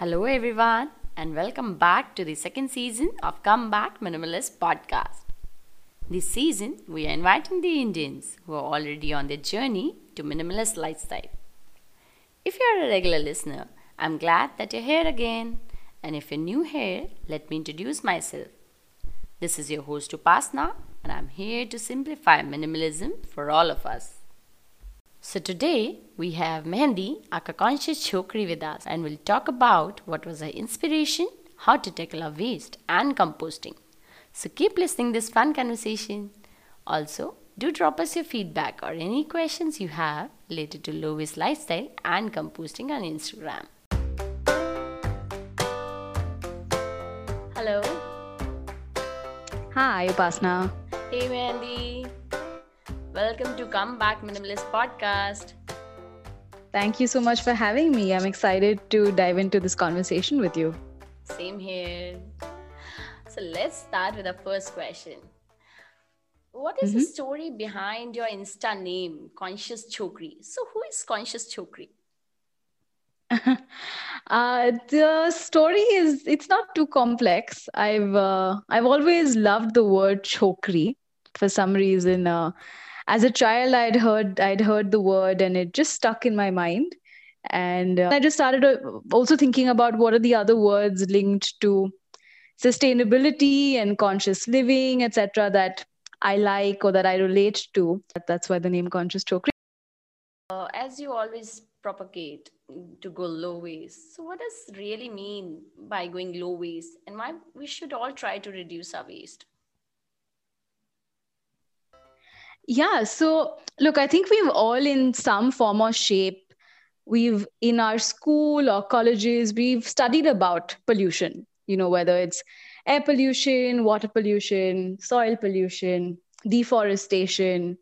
Hello, everyone, and welcome back to the second season of Come Back Minimalist podcast. This season, we are inviting the Indians who are already on their journey to minimalist lifestyle. If you are a regular listener, I'm glad that you're here again. And if you're new here, let me introduce myself. This is your host Upasna, and I'm here to simplify minimalism for all of us. So today we have Mehendi, our conscious chokri with us, and we'll talk about what was her inspiration, how to tackle our waste, and composting. So keep listening this fun conversation. Also, do drop us your feedback or any questions you have related to low waste lifestyle and composting on Instagram. Hello. Hi, Upasna. Hey Mehendi. Welcome to Come Back Minimalist podcast. Thank you so much for having me. I'm excited to dive into this conversation with you. Same here. So let's start with the first question. What is mm-hmm. the story behind your Insta name, Conscious Chokri? So, who is Conscious Chokri? uh, the story is it's not too complex. I've uh, I've always loved the word chokri for some reason. Uh, as a child i'd heard i'd heard the word and it just stuck in my mind. And uh, i just started uh, also thinking about what are the other words linked to sustainability and conscious living etc that i like or that i relate to. That's why the name conscious chokri uh, as you always propagate to go low waste so what does really mean by going low waste? And why we should all try to reduce our waste yeah. So, look, I think we've all, in some form or shape, we've in our school or colleges, we've studied about pollution, you know, whether it's air pollution, water pollution, soil pollution, deforestation.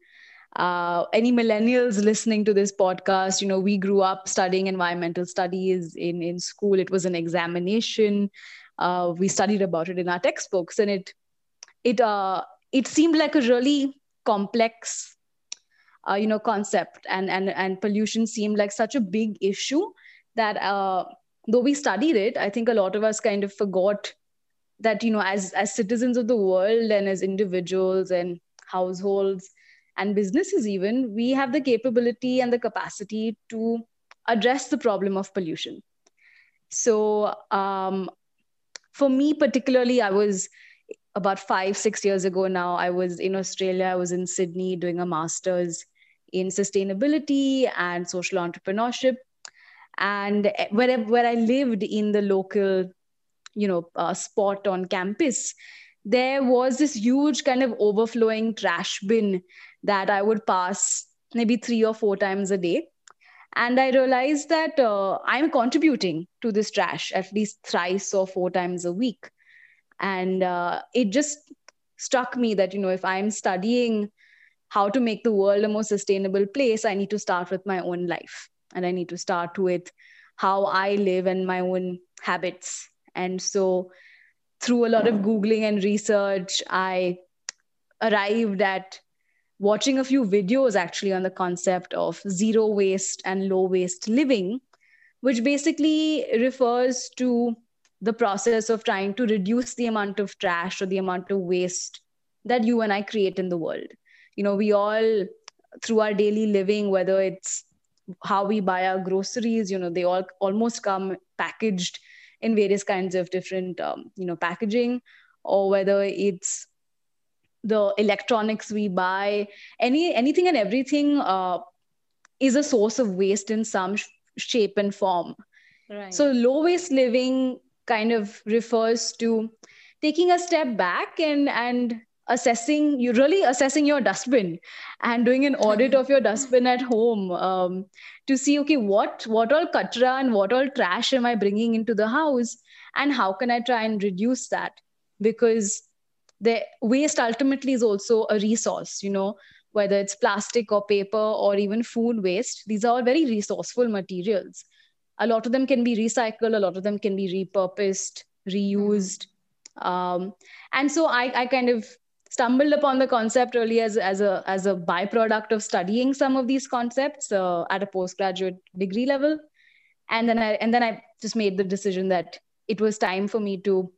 Uh, any millennials listening to this podcast, you know, we grew up studying environmental studies in, in school. It was an examination. Uh, we studied about it in our textbooks, and it it uh, it seemed like a really complex uh, you know concept and and and pollution seemed like such a big issue that uh, though we studied it i think a lot of us kind of forgot that you know as as citizens of the world and as individuals and households and businesses even we have the capability and the capacity to address the problem of pollution. So um, for me particularly i was about five, six years ago now, I was in Australia. I was in Sydney doing a master's in sustainability and social entrepreneurship. And where, where I lived in the local, you know, uh, spot on campus, there was this huge kind of overflowing trash bin that I would pass maybe three or four times a day. And I realized that uh, I'm contributing to this trash at least thrice or four times a week and uh, it just struck me that you know if i'm studying how to make the world a more sustainable place i need to start with my own life. And i need to start with how i live and my own habits. And so through a lot of googling and research i arrived at watching a few videos actually on the concept of zero waste and low waste living which basically refers to the process of trying to reduce the amount of trash or the amount of waste that you and I create in the world. You know, we all, through our daily living, whether it's how we buy our groceries, you know, they all almost come packaged in various kinds of different, um, you know, packaging, or whether it's the electronics we buy, any anything and everything uh, is a source of waste in some sh- shape and form. Right. So low waste living kind of refers to taking a step back and and assessing you really assessing your dustbin and doing an audit of your dustbin at home um, to see okay what what all kachra and what all trash am i bringing into the house and how can i try and reduce that? Because the waste ultimately is also a resource you know whether it's plastic or paper or even food waste these are all very resourceful materials a lot of them can be recycled a lot of them can be repurposed reused. Um, and so I, I kind of stumbled upon the concept really as, as a as a byproduct of studying some of these concepts uh, at a postgraduate degree level. And then i and then i just made the decision that it was time for me to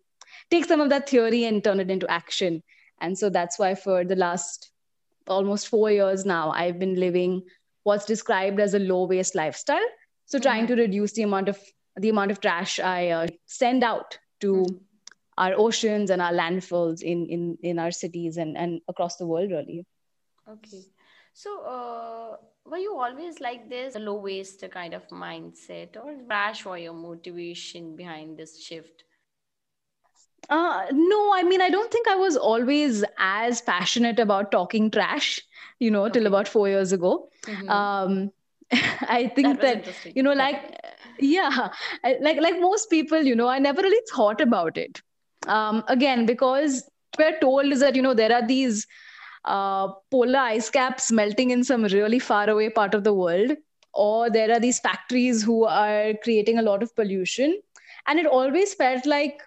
take some of that theory and turn it into action. And so that's why for the last almost 4 years now i've been living what's described as a low waste lifestyle so trying mm-hmm. to reduce the amount of the amount of trash i uh, send out to mm-hmm. our oceans and our landfills in in in our cities and and across the world really okay so uh, were you always like this a low waste kind of mindset or trash for your motivation behind this shift uh, no, I mean, I don't think I was always as passionate about talking trash, you know, okay. till about four years ago. Mm-hmm. Um, I think that, that you know, like, yeah, like like most people, you know, I never really thought about it. Um, again, because we're told is that you know there are these uh, polar ice caps melting in some really far away part of the world, or there are these factories who are creating a lot of pollution, and it always felt like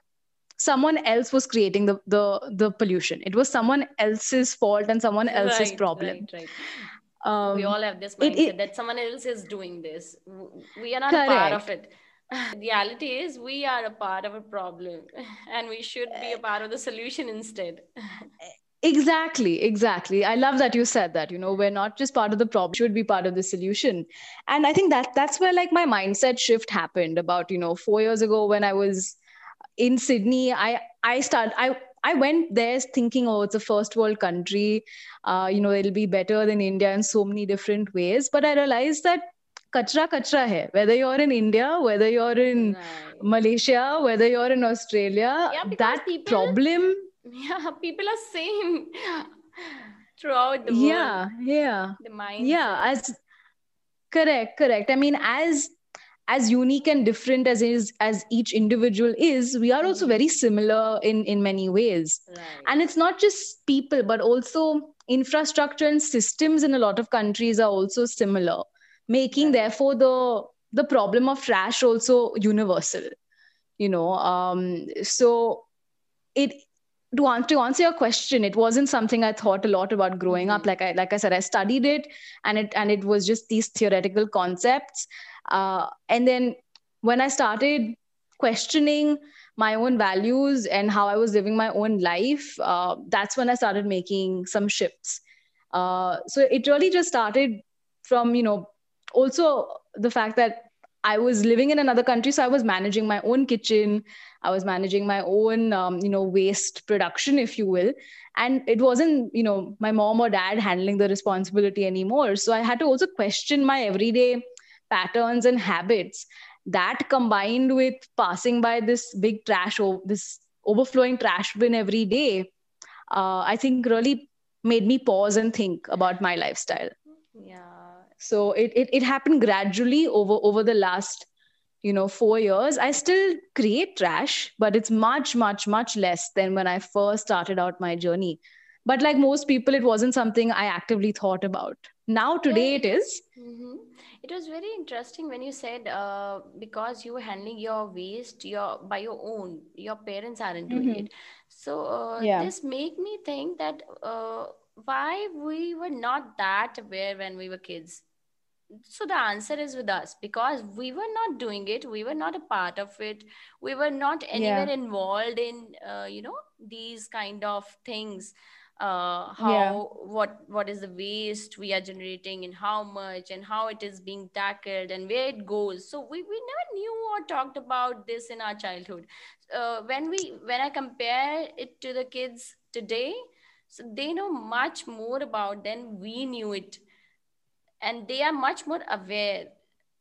someone else was creating the the the pollution. It was someone else's fault and someone else's right, problem. right, right. Um, we all have this mindset it, it, that someone else is doing this. We are not correct. a part of it. The reality is we are a part of a problem and we should be a part of the solution instead. Exactly exactly. I love that you said that you know we're not just part of the problem should be part of the solution. And i think that that's where like my mindset shift happened about you know 4 years ago when i was in Sydney, I I start I I went there thinking, oh, it's a first world country. Uh, you know, it'll be better than India in so many different ways. But I realized that kachra kachra hai. Whether you're in India, whether you're in right. Malaysia, whether you're in Australia, yeah, that people, problem. Yeah, people are same throughout the world. Yeah, yeah. The mind. Yeah, as correct, correct. I mean, as as unique and different as is as each individual is we are also very similar in in many ways right. and it's not just people but also infrastructure and systems in a lot of countries are also similar making right. therefore the the problem of trash also universal you know um so it to answer, to answer your question it wasn't something i thought a lot about growing mm-hmm. up like i like i said i studied it and it and it was just these theoretical concepts uh, and then when I started questioning my own values and how I was living my own life, uh, that's when I started making some shifts. Uh, so it really just started from, you know, also the fact that I was living in another country, so I was managing my own kitchen. I was managing my own, um, you know, waste production, if you will. And it wasn't, you know, my mom or dad handling the responsibility anymore. So I had to also question my everyday patterns and habits that combined with passing by this big trash this overflowing trash bin every day uh, i think really made me pause and think about my lifestyle. Yeah. So it, it it happened gradually over over the last you know 4 years. I still create trash but it's much much much less than when i first started out my journey. But like most people it wasn't something i actively thought about now today it is. mm-hmm it was very interesting when you said uh, because you were handling your waste your by your own your parents aren't doing mm-hmm. it so uh, yeah. this make me think that uh, why we were not that aware when we were kids so the answer is with us because we were not doing it we were not a part of it we were not anywhere yeah. involved in uh, you know these kind of things uh, how yeah. what what is the waste we are generating and how much and how it is being tackled and where it goes. So we, we never knew or talked about this in our childhood. Uh, when we when i compare it to the kids today so they know much more about than we knew it. And they are much more aware.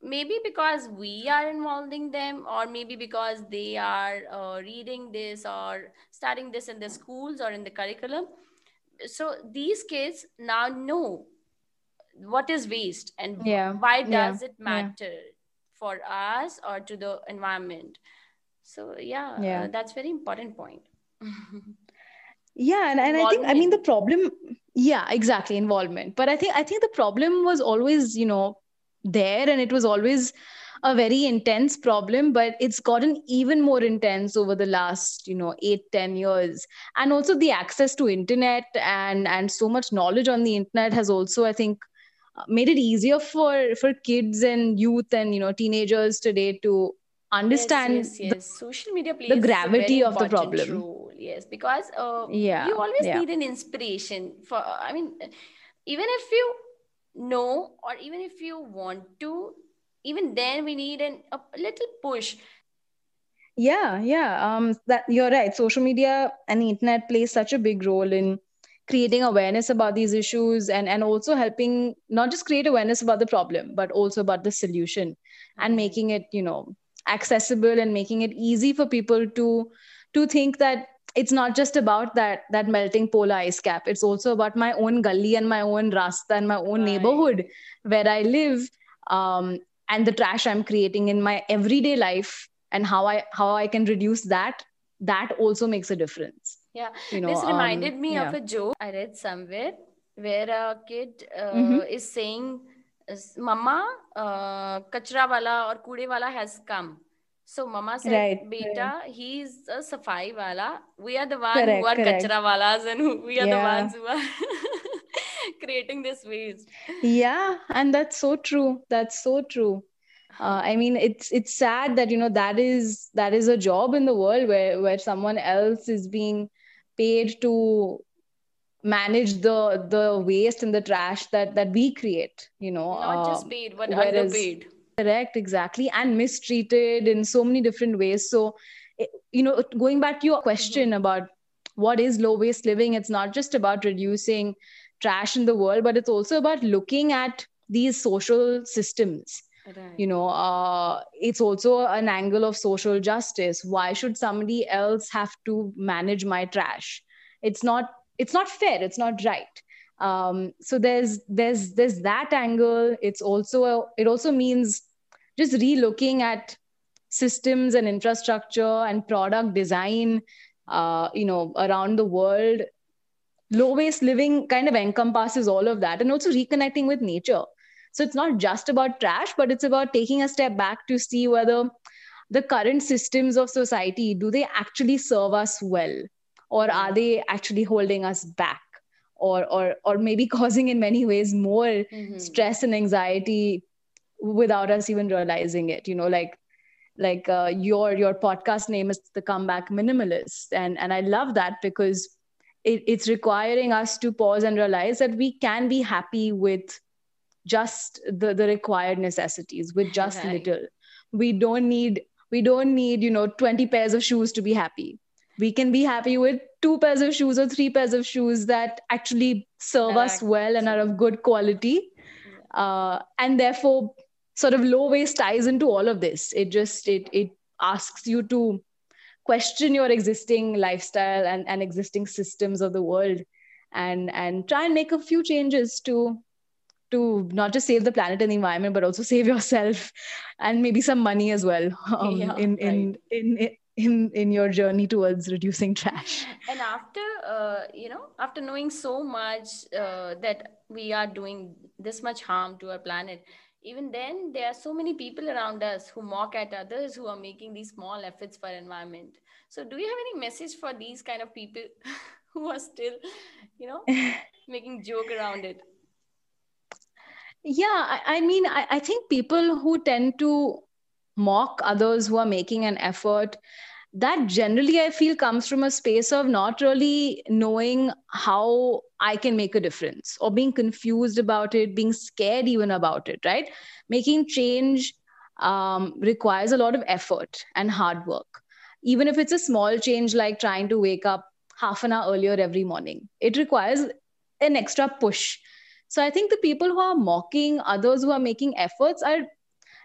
Maybe because we are involving them or maybe because they are uh, reading this or studying this in the schools or in the curriculum so these kids now know what is waste and yeah. why does yeah. it matter yeah. for us or to the environment so yeah, yeah. Uh, that's very important point yeah and, and i think i mean the problem yeah exactly involvement but i think i think the problem was always you know there and it was always a very intense problem but it's gotten even more intense over the last you know eight ten years and also the access to internet and and so much knowledge on the internet has also i think uh, made it easier for for kids and youth and you know teenagers today to understand yes, yes, yes. social media plays the gravity of the problem role. yes because uh, yeah you always yeah. need an inspiration for i mean even if you know or even if you want to even then we need an, a little push yeah yeah um that you're right social media and the internet plays such a big role in creating awareness about these issues and and also helping not just create awareness about the problem but also about the solution mm-hmm. and making it you know accessible and making it easy for people to to think that it's not just about that that melting polar ice cap it's also about my own gully and my own rasta and my own right. neighborhood where i live um, and the trash i'm creating in my everyday life and how i how i can reduce that that also makes a difference yeah you know this reminded um, me yeah. of a joke i read somewhere where a kid uh, mm-hmm. is saying mama uh, kachra wala or kude wala has come so mama said right, beta right. he's a safai wala we are the ones correct, who are correct. kachra walas and who, we are yeah. the ones who are creating this waste. Yeah and that's so true. That's so true. Uh, i mean it's it's sad that you know that is that is a job in the world where where someone else is being paid to manage the the waste and the trash that that we create you know not just paid but underpaid. Correct exactly and mistreated in so many different ways. So eh, you know going back to your question mm-hmm. about what is low waste living it's not just about reducing trash in the world but it's also about looking at these social systems. Right. you know uh, it's also an angle of social justice. Why should somebody else have to manage my trash? It's not it's not fair. It's not right. Um, so there's there's there's that angle. It's also a, it also means just relooking at systems and infrastructure and product design uh, you know around the world low waste living kind of encompasses all of that and also reconnecting with nature. So it's not just about trash, but it's about taking a step back to see whether the current systems of society do they actually serve us well? Or are they actually holding us back? Or or or maybe causing in many ways more mm-hmm. stress and anxiety without us even realizing it you know like like uh, your your podcast name is the comeback minimalist. And and i love that because it, it's requiring us to pause and realize that we can be happy with just the, the required necessities with just right. little. We don't need we don't need you know 20 pairs of shoes to be happy. We can be happy with two pairs of shoes or three pairs of shoes that actually serve us well and are of good quality. Uh, and therefore sort of low waste ties into all of this. It just it it asks you to question your existing lifestyle and, and existing systems of the world and and try and make a few changes to to not just save the planet and the environment, but also save yourself and maybe some money as well um, yeah, in, in, right. in, in, in, in your journey towards reducing trash. And after, uh, you know, after knowing so much uh, that we are doing this much harm to our planet, even then there are so many people around us who mock at others who are making these small efforts for environment. So do you have any message for these kind of people who are still you know making joke around it? Yeah i, I mean I, I think people who tend to mock others who are making an effort that generally i feel comes from a space of not really knowing how i can make a difference or being confused about it being scared even about it right? Making change um, requires a lot of effort and hard work. Even if it's a small change like trying to wake up half an hour earlier every morning it requires an extra push. So I think the people who are mocking others who are making efforts are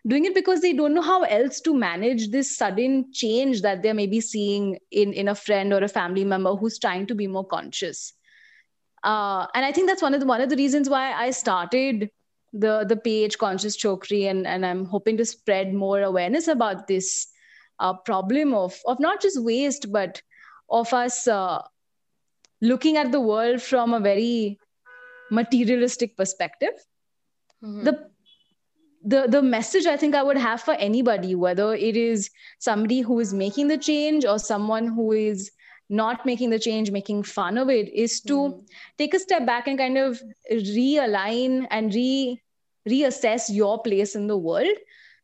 doing it because they don't know how else to manage this sudden change that they're maybe seeing in, in a friend or a family member who's trying to be more conscious. Uh, and I think that's one of the one of the reasons why I started the the page Conscious Chokri, and, and I'm hoping to spread more awareness about this uh, problem of of not just waste, but of us uh, looking at the world from a very materialistic perspective mm-hmm. the the the message i think i would have for anybody whether it is somebody who is making the change or someone who is not making the change, making fun of it, is to mm-hmm. take a step back and kind of realign and re reassess your place in the world.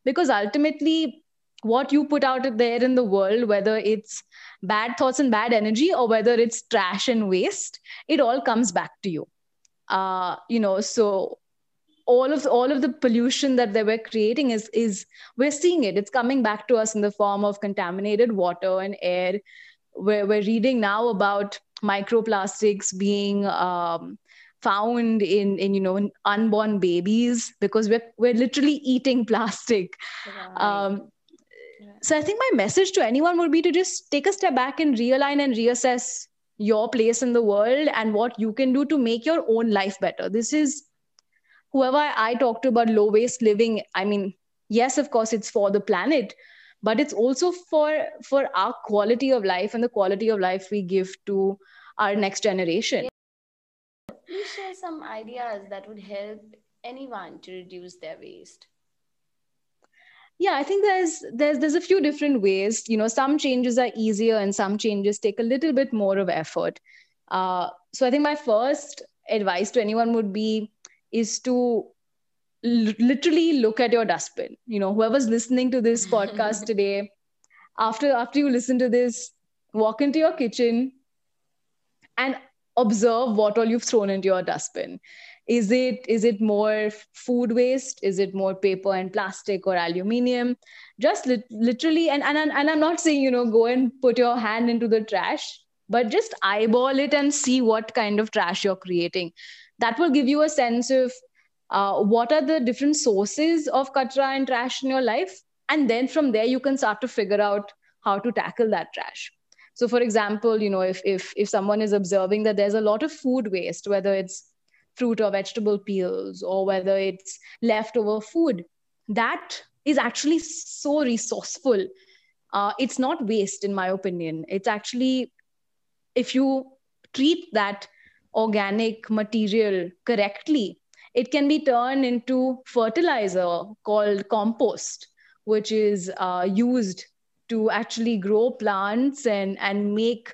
Because ultimately, what you put out there in the world, whether it's bad thoughts and bad energy or whether it's trash and waste, it all comes back to you. Uh, you know, so all of all of the pollution that they were creating is is we're seeing it. It's coming back to us in the form of contaminated water and air we're, we're reading now about microplastics being um, found in in you know in unborn babies because we're we're literally eating plastic right. um, so i think my message to anyone would be to just take a step back and realign and reassess your place in the world and what you can do to make your own life better this is whoever i talk to about low waste living i mean yes of course it's for the planet but it's also for for our quality of life and the quality of life we give to our next generation. Please share some ideas that would help anyone to reduce their waste? Yeah i think there's there's there's a few different ways. You know some changes are easier and some changes take a little bit more of effort. Uh, so i think my first advice to anyone would be is to literally look at your dustbin. You know whoever's listening to this podcast today after after you listen to this walk into your kitchen and observe what all you've thrown into your dustbin. Is it is it more food waste? Is it more paper and plastic or aluminium? Just li- literally and, and and i'm not saying you know go and put your hand into the trash but just eyeball it and see what kind of trash you're creating that will give you a sense of uh, what are the different sources of kachra and trash in your life. And then from there you can start to figure out how to tackle that trash. So for example you know if if if someone is observing that there's a lot of food waste whether it's fruit or vegetable peels or whether it's leftover food that is actually so resourceful. Uh, it's not waste in my opinion. It's actually if you treat that organic material correctly it can be turned into fertilizer called compost, which is uh, used to actually grow plants and, and make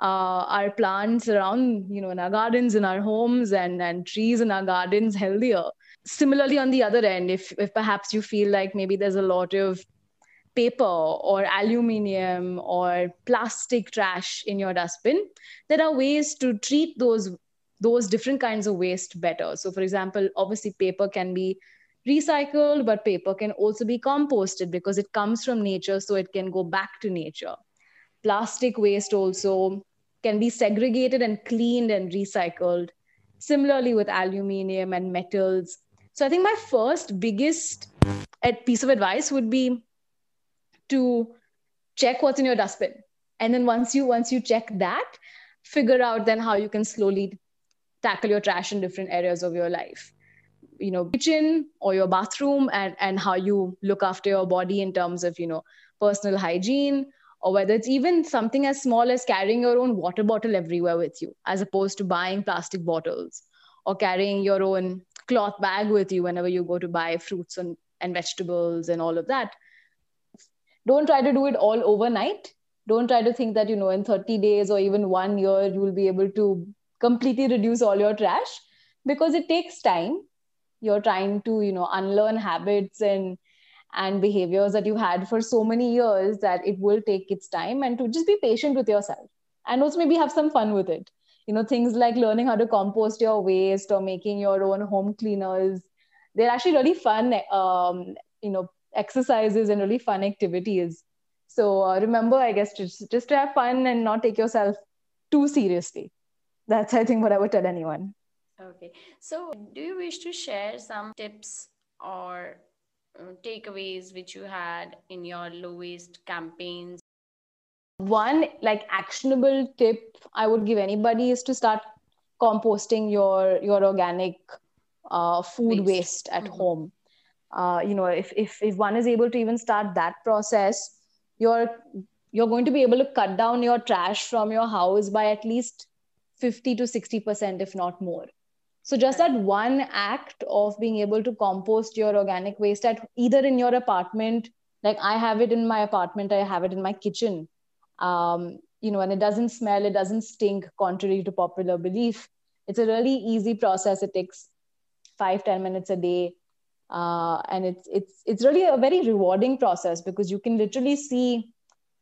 uh, our plants around, you know, in our gardens, in our homes, and, and trees in our gardens healthier. Similarly, on the other end, if, if perhaps you feel like maybe there's a lot of paper or aluminium or plastic trash in your dustbin, there are ways to treat those those different kinds of waste better. So, for example, obviously, paper can be recycled, but paper can also be composted because it comes from nature, so it can go back to nature. Plastic waste also can be segregated and cleaned and recycled. Similarly, with aluminium and metals. So, I think my first biggest piece of advice would be to check what's in your dustbin. And then once you once you check that figure out then how you can slowly tackle your trash in different areas of your life. You know kitchen or your bathroom and and how you look after your body in terms of you know personal hygiene or whether it's even something as small as carrying your own water bottle everywhere with you as opposed to buying plastic bottles or carrying your own cloth bag with you whenever you go to buy fruits and, and vegetables and all of that don't try to do it all overnight. Don't try to think that you know in 30 days or even one year you will be able to completely reduce all your trash because it takes time. You're trying to you know unlearn habits and and behaviors that you had for so many years that it will take its time and to just be patient with yourself and also maybe have some fun with it. You know things like learning how to compost your waste or making your own home cleaners they're actually really fun um, you know exercises and really fun activities. So uh, remember i guess just, just to have fun and not take yourself too seriously. That's i think what i would tell anyone. Okay. So do you wish to share some tips or uh, takeaways which you had in your low waste campaigns? One like actionable tip i would give anybody is to start composting your your organic uh, food waste, waste at mm-hmm. home uh, you know if, if if one is able to even start that process you're you're going to be able to cut down your trash from your house by at least 50 to 60%, if not more. So just that one act of being able to compost your organic waste at either in your apartment, like I have it in my apartment, I have it in my kitchen. Um, you know, and it doesn't smell, it doesn't stink, contrary to popular belief. It's a really easy process. It takes five ten minutes a day. Uh, and it's it's it's really a very rewarding process because you can literally see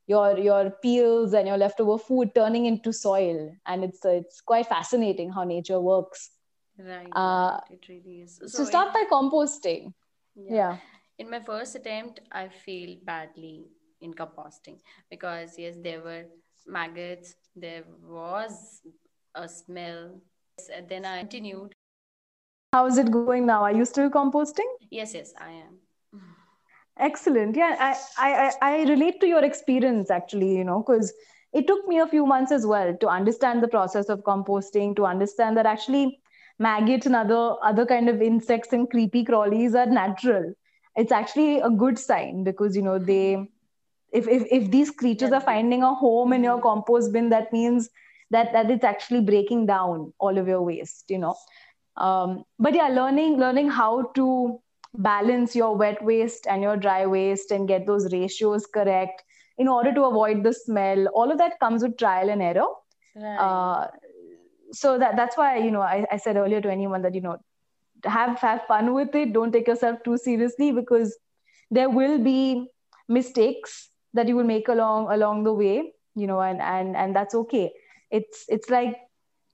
your your peels and your leftover food turning into soil. And it's it's quite fascinating how nature works. Right, uh, it really is. so, so start by composting. Yeah. yeah. In my first attempt i failed badly in composting because yes there were maggots there was a smell. And then i continued how is it going now? Are you still composting? Yes yes i am. Excellent. Yeah I, I i relate to your experience actually you know because it took me a few months as well to understand the process of composting to understand that actually maggots and other other kind of insects and creepy crawlies are natural. It's actually a good sign because you know they if if, if these creatures are finding a home in your mm-hmm. compost bin that means that that it's actually breaking down all of your waste you know um, but yeah learning learning how to balance your wet waste and your dry waste and get those ratios correct in order to avoid the smell all of that comes with trial and error. Right. uh, so that that's why you know I, I said earlier to anyone that you know have have fun with it. Don't take yourself too seriously because there will be mistakes that you will make along along the way you know and and and that's okay. It's it's like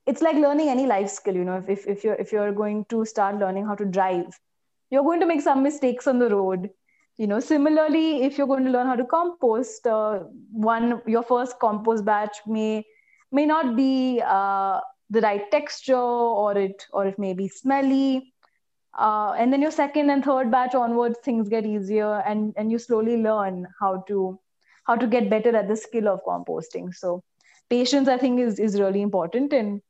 it's like learning any life skill you know if, if, if you're if you're going to start learning how to drive you're going to make some mistakes on the road. You know similarly if you're going to learn how to compost uh, one your first compost batch may may not be uh, the right texture or it or it may be smelly. Uh, and then your second and third batch onwards things get easier and and you slowly learn how to how to get better at the skill of composting. So patience i think is is really important and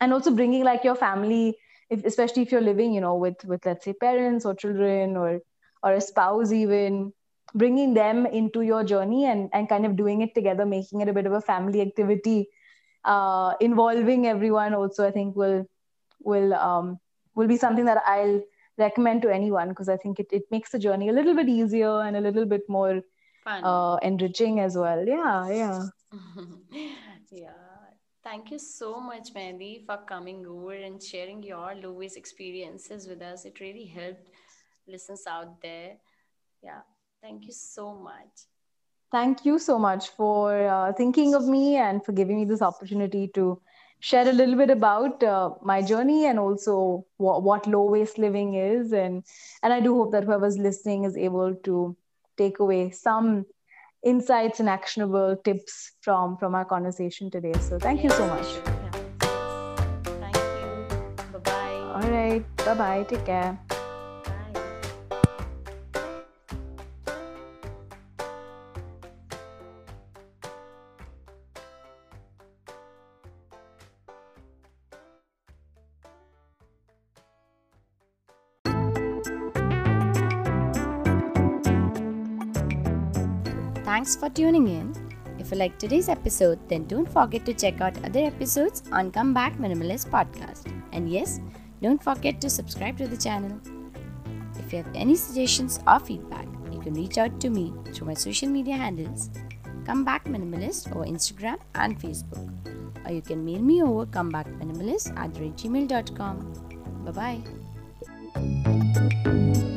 and also bringing like your family if, especially if you're living you know with with let's say parents or children or or a spouse even bringing them into your journey and and kind of doing it together making it a bit of a family activity uh, involving everyone also i think will will um, will be something that i'll recommend to anyone because i think it, it makes the journey a little bit easier and a little bit more uh, enriching as well. Yeah yeah. Yeah Thank you so much, Mehndi, for coming over and sharing your low waste experiences with us. It really helped listeners out there. Yeah, thank you so much. Thank you so much for uh, thinking of me and for giving me this opportunity to share a little bit about uh, my journey and also what, what low waste living is. And and I do hope that whoever's listening is able to take away some insights and actionable tips from from our conversation today. So thank you so much. Thank you. Bye bye all right. Bye bye take care Thanks for tuning in. If you like today's episode, then don't forget to check out other episodes on Come Back Minimalist podcast. And yes, don't forget to subscribe to the channel. If you have any suggestions or feedback, you can reach out to me through my social media handles Come Back Minimalist over Instagram and Facebook. Or you can mail me over comebackminimalist at gmail.com. Bye bye.